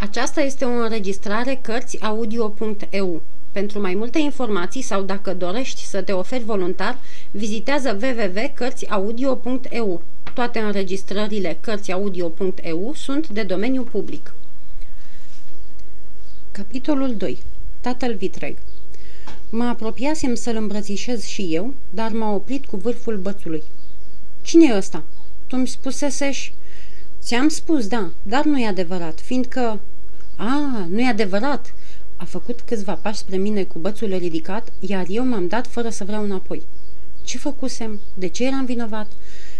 Aceasta este o înregistrare Cărțiaudio.eu. Pentru mai multe informații sau dacă dorești să te oferi voluntar, vizitează www.cărțiaudio.eu. Toate înregistrările Cărțiaudio.eu sunt de domeniu public. Capitolul 2. Tatăl vitreg Mă apropiasem să-l îmbrățișez și eu, dar m-a oprit cu vârful bățului. Cine e ăsta? Tu mi spuseseși... Ți-am spus, da, dar nu e adevărat, fiindcă... A, nu e adevărat! A făcut câțiva pași spre mine cu bățul ridicat, iar eu m-am dat fără să vreau înapoi. Ce făcusem? De ce eram vinovat?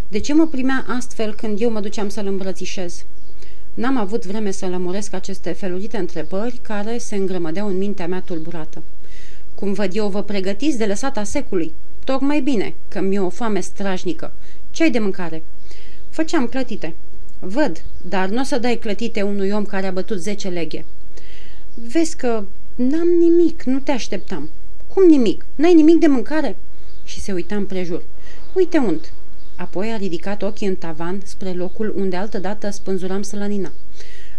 De ce mă primea astfel când eu mă duceam să-l îmbrățișez? N-am avut vreme să lămuresc aceste felurite întrebări care se îngrămădeau în mintea mea tulburată. Cum văd eu, vă pregătiți de lăsata secului. Tocmai bine, că mi-e o foame strajnică. Ce-ai de mâncare? Făceam clătite. Văd, dar nu o să dai clătite unui om care a bătut zece leghe. Vezi că n-am nimic, nu te așteptam. Cum nimic? N-ai nimic de mâncare? Și se uita împrejur. Uite unt. Apoi a ridicat ochii în tavan spre locul unde altădată spânzuram slănina.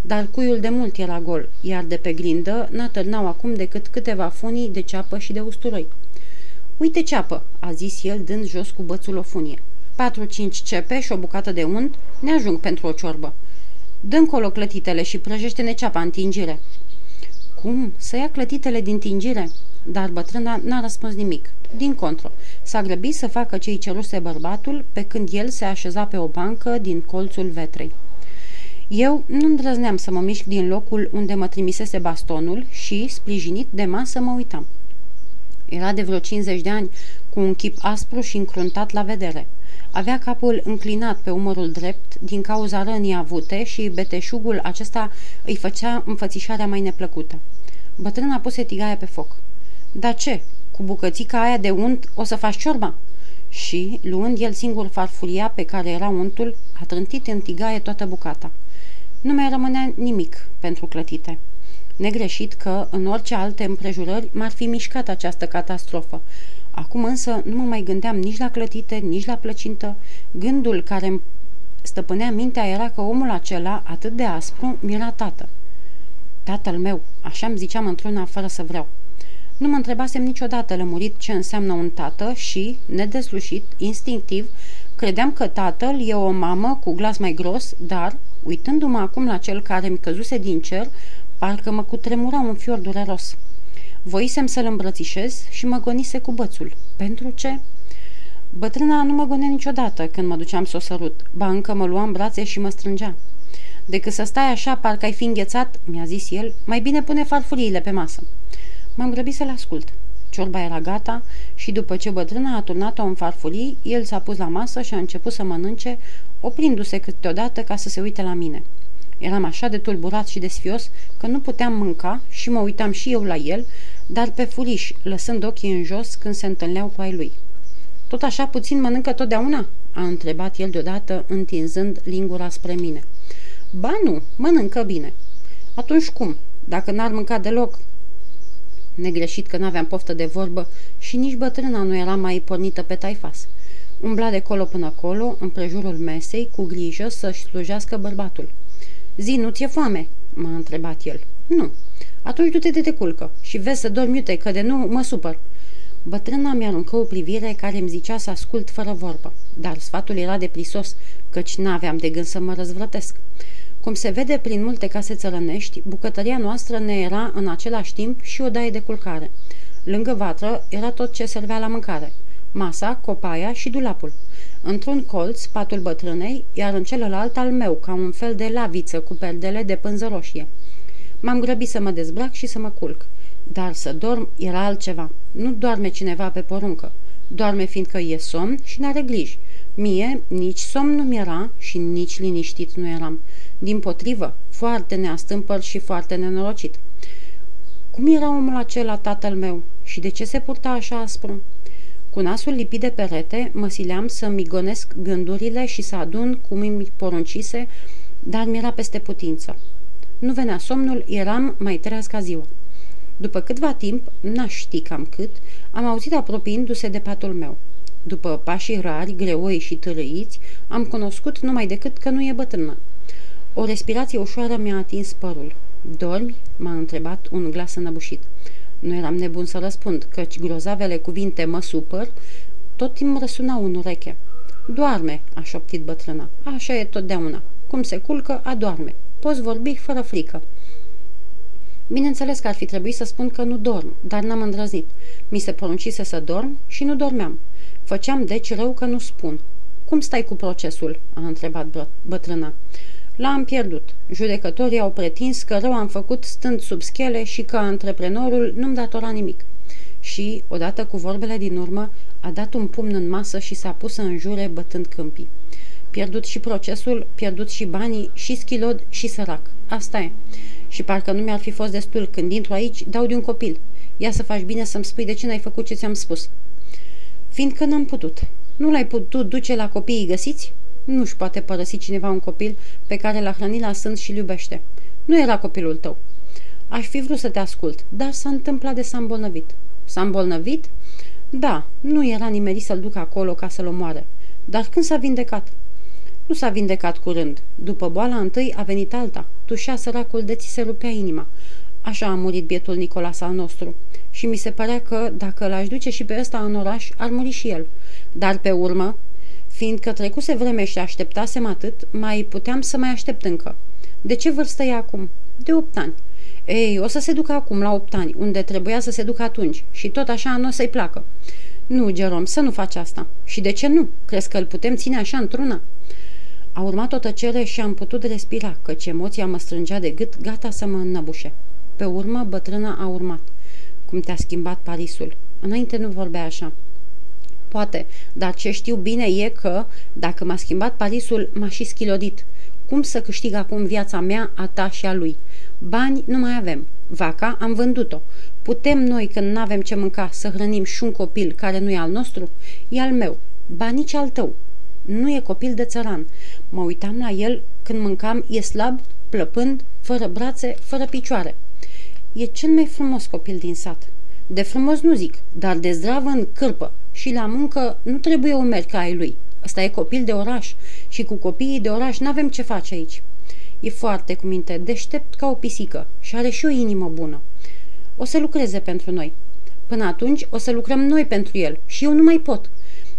Dar cuiul de mult era gol, iar de pe grindă n-atârnau acum decât câteva funii de ceapă și de usturoi. Uite ceapă, a zis el dând jos cu bățul o funie. Patru-cinci cepe și o bucată de unt ne ajung pentru o ciorbă. Dă încolo clătitele și prăjește-ne ceapa în tingire. Cum? Să ia clătitele din tingire? Dar bătrâna n-a răspuns nimic. Din contră, s-a grăbit să facă ce-i ceruse bărbatul, pe când el se așeza pe o bancă din colțul vetrei. Eu nu îndrăzneam să mă mișc din locul unde mă trimisese bastonul și, sprijinit de masă, mă uitam. Era de vreo 50 de ani, cu un chip aspru și încruntat la vedere. Avea capul înclinat pe umărul drept din cauza rănii avute și beteșugul acesta îi făcea înfățișarea mai neplăcută. Bătrâna puse tigaia pe foc. Da ce? Cu bucățica aia de unt o să faci ciorba?" Și, luând el singur farfuria pe care era untul, a trântit în tigaie toată bucata. Nu mai rămânea nimic pentru clătite. Negreșit că, în orice alte împrejurări, m-ar fi mișcat această catastrofă. Acum însă nu mă mai gândeam nici la clătite, nici la plăcintă. Gândul care îmi stăpânea mintea era că omul acela, atât de aspru, mi-era tată. Tatăl meu, așa îmi ziceam într-una fără să vreau. Nu mă întrebasem niciodată lămurit ce înseamnă un tată și, nedeslușit, instinctiv, credeam că tatăl e o mamă cu glas mai gros, dar, uitându-mă acum la cel care mi căzuse din cer, parcă mă cutremura un fior dureros. Voisem să-l îmbrățișez și mă gonise cu bățul. Pentru ce? Bătrâna nu mă gonea niciodată când mă duceam să o sărut, ba încă mă lua în brațe și mă strângea. Decât să stai așa, parcă ai fi înghețat, mi-a zis el, mai bine pune farfuriile pe masă. M-am grăbit să-l ascult. Ciorba era gata și după ce bătrâna a turnat-o în farfurii, el s-a pus la masă și a început să mănânce, oprindu-se câteodată ca să se uite la mine. Eram așa de tulburat și de sfios că nu puteam mânca și mă uitam și eu la el, dar pe furiș, lăsând ochii în jos când se întâlneau cu ai lui. Tot așa puțin mănâncă totdeauna?" a întrebat el deodată, întinzând lingura spre mine. Ba nu, mănâncă bine." Atunci cum? Dacă n-ar mânca deloc, negreșit că n-aveam poftă de vorbă și nici bătrâna nu era mai pornită pe taifas. Umbla de colo până acolo, împrejurul mesei, cu grijă să-și slujească bărbatul. Zi, nu ți-e foame?" m-a întrebat el. Nu. Atunci du-te de te culcă și vezi să dormi iute, că de nu mă supăr." Bătrâna mi-aruncă o privire care îmi zicea să ascult fără vorbă, dar sfatul era de prisos, căci n-aveam de gând să mă răzvrătesc. Cum se vede prin multe case țărănești, bucătăria noastră ne era în același timp și o daie de culcare. Lângă vatră era tot ce servea la mâncare. Masa, copaia și dulapul. Într-un colț, patul bătrânei, iar în celălalt al meu, ca un fel de laviță cu perdele de pânză roșie. M-am grăbit să mă dezbrac și să mă culc. Dar să dorm era altceva. Nu doarme cineva pe poruncă. Doarme fiindcă e somn și n-are griji. Mie nici somn nu mi-era și nici liniștit nu eram. Din potrivă, foarte neastâmpăr și foarte nenorocit. Cum era omul acela, tatăl meu? Și de ce se purta așa aspru? Cu nasul lipit de perete, mă sileam să migonesc gândurile și să adun cum îmi poruncise, dar mi-era peste putință. Nu venea somnul, eram mai treaz ca ziua. După câtva timp, n-aș ști cam cât, am auzit apropiindu-se de patul meu. După pașii rari, greoi și târâiți, am cunoscut numai decât că nu e bătrână. O respirație ușoară mi-a atins părul. Dormi?" m-a întrebat un glas înăbușit. Nu eram nebun să răspund, căci grozavele cuvinte mă supăr tot timpul răsunau în ureche. Doarme, a șoptit bătrâna. Așa e totdeauna. Cum se culcă, adoarme. Poți vorbi fără frică. Bineînțeles că ar fi trebuit să spun că nu dorm, dar n-am îndrăznit. Mi se poruncise să dorm și nu dormeam. Făceam deci rău că nu spun. Cum stai cu procesul?" a întrebat bătrâna. L-am pierdut. Judecătorii au pretins că rău am făcut stând sub schele și că antreprenorul nu-mi datora nimic. Și, odată cu vorbele din urmă, a dat un pumn în masă și s-a pus în jure bătând câmpii. Pierdut și procesul, pierdut și banii, și schilod, și sărac. Asta e. Și parcă nu mi-ar fi fost destul când intru aici, dau de un copil. Ia să faci bine să-mi spui de ce n-ai făcut ce ți-am spus. Fiindcă n-am putut. Nu l-ai putut duce la copiii găsiți? Nu-și poate părăsi cineva un copil pe care l-a hrănit la sân și-l iubește. Nu era copilul tău. Aș fi vrut să te ascult, dar s-a întâmplat de s-a îmbolnăvit. S-a îmbolnăvit? Da, nu era nimerit să-l ducă acolo ca să-l omoare. Dar când s-a vindecat? Nu s-a vindecat curând. După boala întâi a venit alta. Tușea săracul de ți se rupea inima. Așa a murit bietul Nicolas al nostru. Și mi se părea că, dacă l-aș duce și pe ăsta în oraș, ar muri și el. Dar pe urmă, fiindcă trecuse vreme și așteptasem atât, mai puteam să mai aștept încă. De ce vârstă e acum? De opt ani. Ei, o să se ducă acum la opt ani, unde trebuia să se ducă atunci și tot așa nu o să-i placă. Nu, Gerom, să nu faci asta. Și de ce nu? Crezi că îl putem ține așa într-una? A urmat o tăcere și am putut respira, căci emoția mă strângea de gât, gata să mă înnăbușe. Pe urmă, bătrâna a urmat. Cum te-a schimbat Parisul. Înainte nu vorbea așa. Poate, dar ce știu bine e că, dacă m-a schimbat Parisul, m-a și schilodit. Cum să câștig acum viața mea, a ta și a lui? Bani nu mai avem. Vaca am vândut-o. Putem noi, când nu avem ce mânca, să hrănim și un copil care nu e al nostru? E al meu. Ba nici al tău. Nu e copil de țăran. Mă uitam la el când mâncam, e slab, plăpând, fără brațe, fără picioare. E cel mai frumos copil din sat. De frumos nu zic, dar de zdravă în cârpă. Și la muncă nu trebuie umeri ca ai lui. Ăsta e copil de oraș și cu copiii de oraș n-avem ce face aici. E foarte cu minte, deștept ca o pisică și are și o inimă bună. O să lucreze pentru noi. Până atunci o să lucrăm noi pentru el și eu nu mai pot.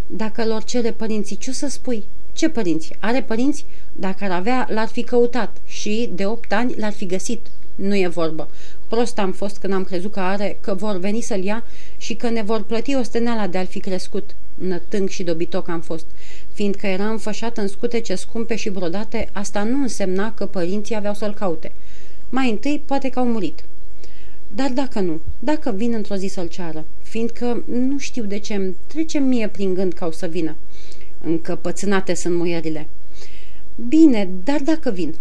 Dacă lor cere părinții, ce o să spui? Ce părinți? Are părinți? Dacă ar avea, l-ar fi căutat și de opt ani l-ar fi găsit. Nu e vorbă. Prost am fost când am crezut că are, că vor veni să-l ia și că ne vor plăti osteneala de a-l fi crescut. Nătâng și dobitoc am fost. Fiindcă era înfășat în scutece scumpe și brodate, asta nu însemna că părinții aveau să-l caute. Mai întâi, poate că au murit. Dar dacă nu, dacă vin într-o zi să-l ceară, fiindcă nu știu de ce îmi trece mie prin gând ca o să vină. Încăpățânate sunt muierile. Bine, dar dacă vin,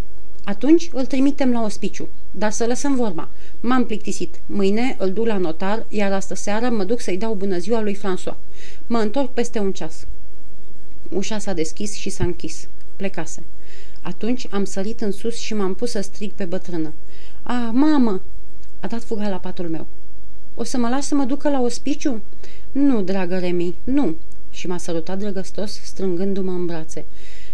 atunci îl trimitem la ospiciu, dar să lăsăm vorba. M-am plictisit. Mâine îl duc la notar, iar astă seară mă duc să-i dau bună ziua lui François. Mă întorc peste un ceas. Ușa s-a deschis și s-a închis. Plecase. Atunci am sărit în sus și m-am pus să strig pe bătrână. A, mamă! A dat fuga la patul meu. O să mă las să mă ducă la ospiciu? Nu, dragă Remi, nu. Și m-a sărutat drăgăstos, strângându-mă în brațe.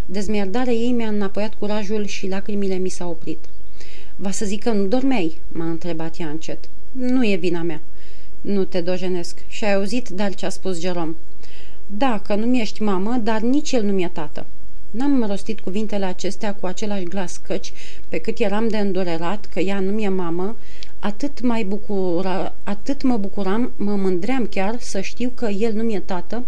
Dezmierdarea ei mi-a înapoiat curajul și lacrimile mi s-au oprit. Va să zic că nu dormeai?" m-a întrebat ea încet. Nu e vina mea." Nu te dojenesc. Și ai auzit, dar ce a spus Jerome?" Da, că nu-mi ești mamă, dar nici el nu mi-e tată." N-am rostit cuvintele acestea cu același glas, căci, pe cât eram de îndurerat că ea nu mi-e mamă, atât, mai bucura, atât mă bucuram, mă mândream chiar să știu că el nu mi-e tată,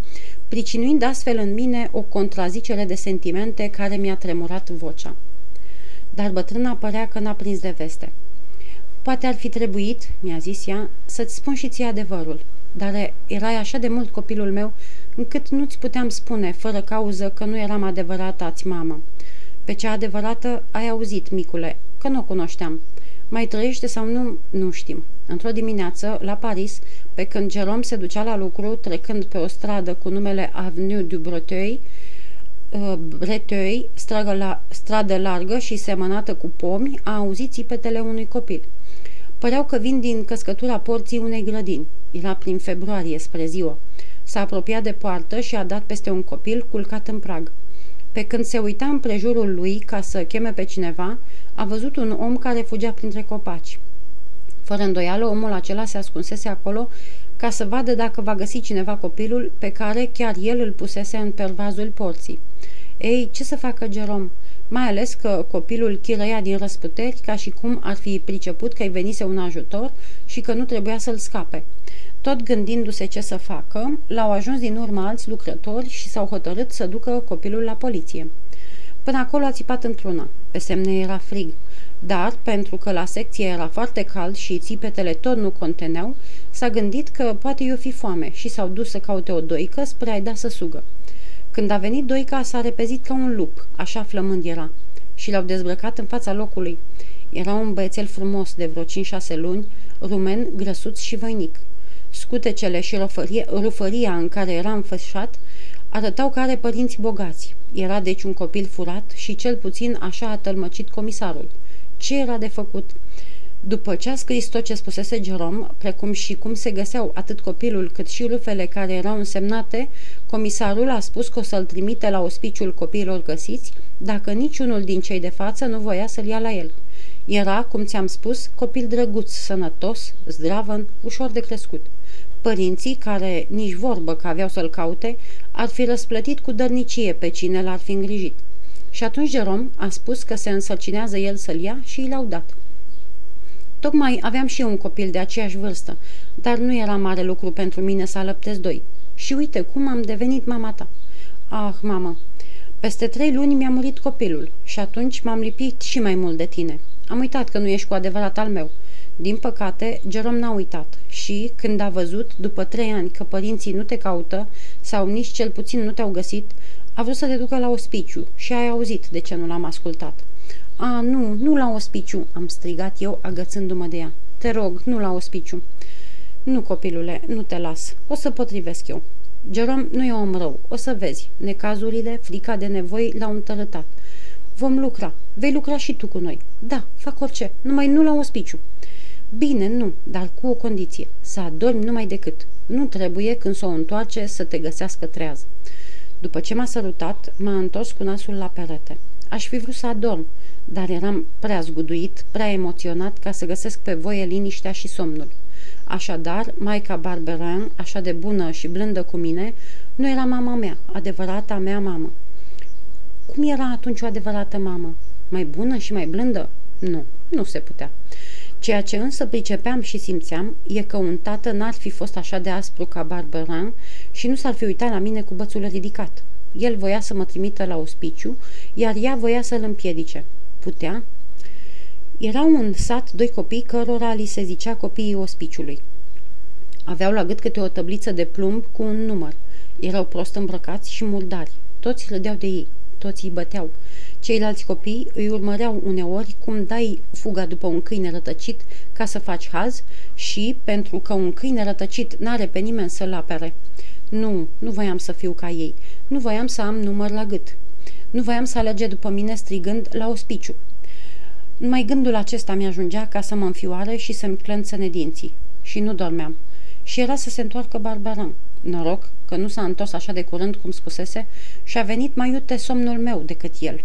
pricinuind astfel în mine o contrazicere de sentimente care mi-a tremurat vocea. Dar bătrâna părea că n-a prins de veste. Poate ar fi trebuit, mi-a zis ea, să-ți spun și ție adevărul, dar erai așa de mult copilul meu încât nu-ți puteam spune, fără cauză, că nu eram adevărata ați mamă. Pe cea adevărată ai auzit, micule, că nu o cunoșteam. Mai trăiește sau nu, nu știm. Într-o dimineață, la Paris, pe când Jerome se ducea la lucru, trecând pe o stradă cu numele Avenue du Breteuil, uh, Breteuil, stradă, la, stradă largă și semănată cu pomi, a auzit țipetele unui copil. Păreau că vin din căscătura porții unei grădini. Era prin februarie spre ziua. S-a apropiat de poartă și a dat peste un copil culcat în prag. Pe când se uita în prejurul lui ca să cheme pe cineva, a văzut un om care fugea printre copaci. Fără îndoială, omul acela se ascunsese acolo ca să vadă dacă va găsi cineva copilul pe care chiar el îl pusese în pervazul porții. Ei, ce să facă Jerome? Mai ales că copilul chirăia din răsputeri ca și cum ar fi priceput că-i venise un ajutor și că nu trebuia să-l scape. Tot gândindu-se ce să facă, l-au ajuns din urmă alți lucrători și s-au hotărât să ducă copilul la poliție. Până acolo a țipat într-una. Pe semne era frig. Dar, pentru că la secție era foarte cald și țipetele tot nu conteneau, s-a gândit că poate i-o fi foame și s-au dus să caute o doică spre a-i da să sugă. Când a venit doica, s-a repezit ca un lup, așa flămând era, și l-au dezbrăcat în fața locului. Era un băiețel frumos de vreo 5-6 luni, rumen, grăsuț și voinic. Scutecele și rufăria, rufăria în care era înfășat arătau că are părinți bogați. Era deci un copil furat și cel puțin așa a tălmăcit comisarul. Ce era de făcut? După ce a scris tot ce spusese Jerome, precum și cum se găseau atât copilul cât și rufele care erau însemnate, comisarul a spus că o să-l trimite la ospiciul copiilor găsiți, dacă niciunul din cei de față nu voia să-l ia la el. Era, cum ți-am spus, copil drăguț, sănătos, zdravăn, ușor de crescut. Părinții, care nici vorbă că aveau să-l caute, ar fi răsplătit cu dărnicie pe cine l-ar fi îngrijit. Și atunci Jerome a spus că se însărcinează el să-l ia și i l-au dat. Tocmai aveam și eu un copil de aceeași vârstă, dar nu era mare lucru pentru mine să alăptez doi. Și uite cum am devenit mama ta. Ah, mamă, peste trei luni mi-a murit copilul și atunci m-am lipit și mai mult de tine. Am uitat că nu ești cu adevărat al meu. Din păcate, Jerome n-a uitat și, când a văzut, după trei ani, că părinții nu te caută sau nici cel puțin nu te-au găsit, a vrut să te ducă la ospiciu și ai auzit de ce nu l-am ascultat. A, nu, nu la ospiciu, am strigat eu, agățându-mă de ea. Te rog, nu la ospiciu. Nu, copilule, nu te las. O să potrivesc eu. Jerome nu e om rău. O să vezi. Necazurile, frica de nevoi l-au întărătat. Vom lucra. Vei lucra și tu cu noi. Da, fac orice. Numai nu la ospiciu. Bine, nu, dar cu o condiție. Să adormi numai decât. Nu trebuie, când s-o întoarce, să te găsească trează. După ce m-a sărutat, m-a întors cu nasul la perete. Aș fi vrut să adorm, dar eram prea zguduit, prea emoționat ca să găsesc pe voie liniștea și somnul. Așadar, Maica Barberan, așa de bună și blândă cu mine, nu era mama mea, adevărata mea mamă. Cum era atunci o adevărată mamă? Mai bună și mai blândă? Nu, nu se putea. Ceea ce însă pricepeam și simțeam e că un tată n-ar fi fost așa de aspru ca Barberan și nu s-ar fi uitat la mine cu bățul ridicat. El voia să mă trimită la ospiciu, iar ea voia să-l împiedice. Putea? Erau un sat doi copii cărora li se zicea copiii ospiciului. Aveau la gât câte o tăbliță de plumb cu un număr. Erau prost îmbrăcați și murdari. Toți râdeau de ei. Toți îi băteau. Ceilalți copii îi urmăreau uneori cum dai fuga după un câine rătăcit ca să faci haz și, pentru că un câine rătăcit n-are pe nimeni să-l apere. Nu, nu voiam să fiu ca ei. Nu voiam să am număr la gât. Nu voiam să alege după mine strigând la ospiciu. Numai gândul acesta mi-ajungea ca să mă înfioare și să-mi clănțăne dinții. Și nu dormeam. Și era să se întoarcă Barbaran. Noroc că nu s-a întors așa de curând cum spusese și a venit mai iute somnul meu decât el.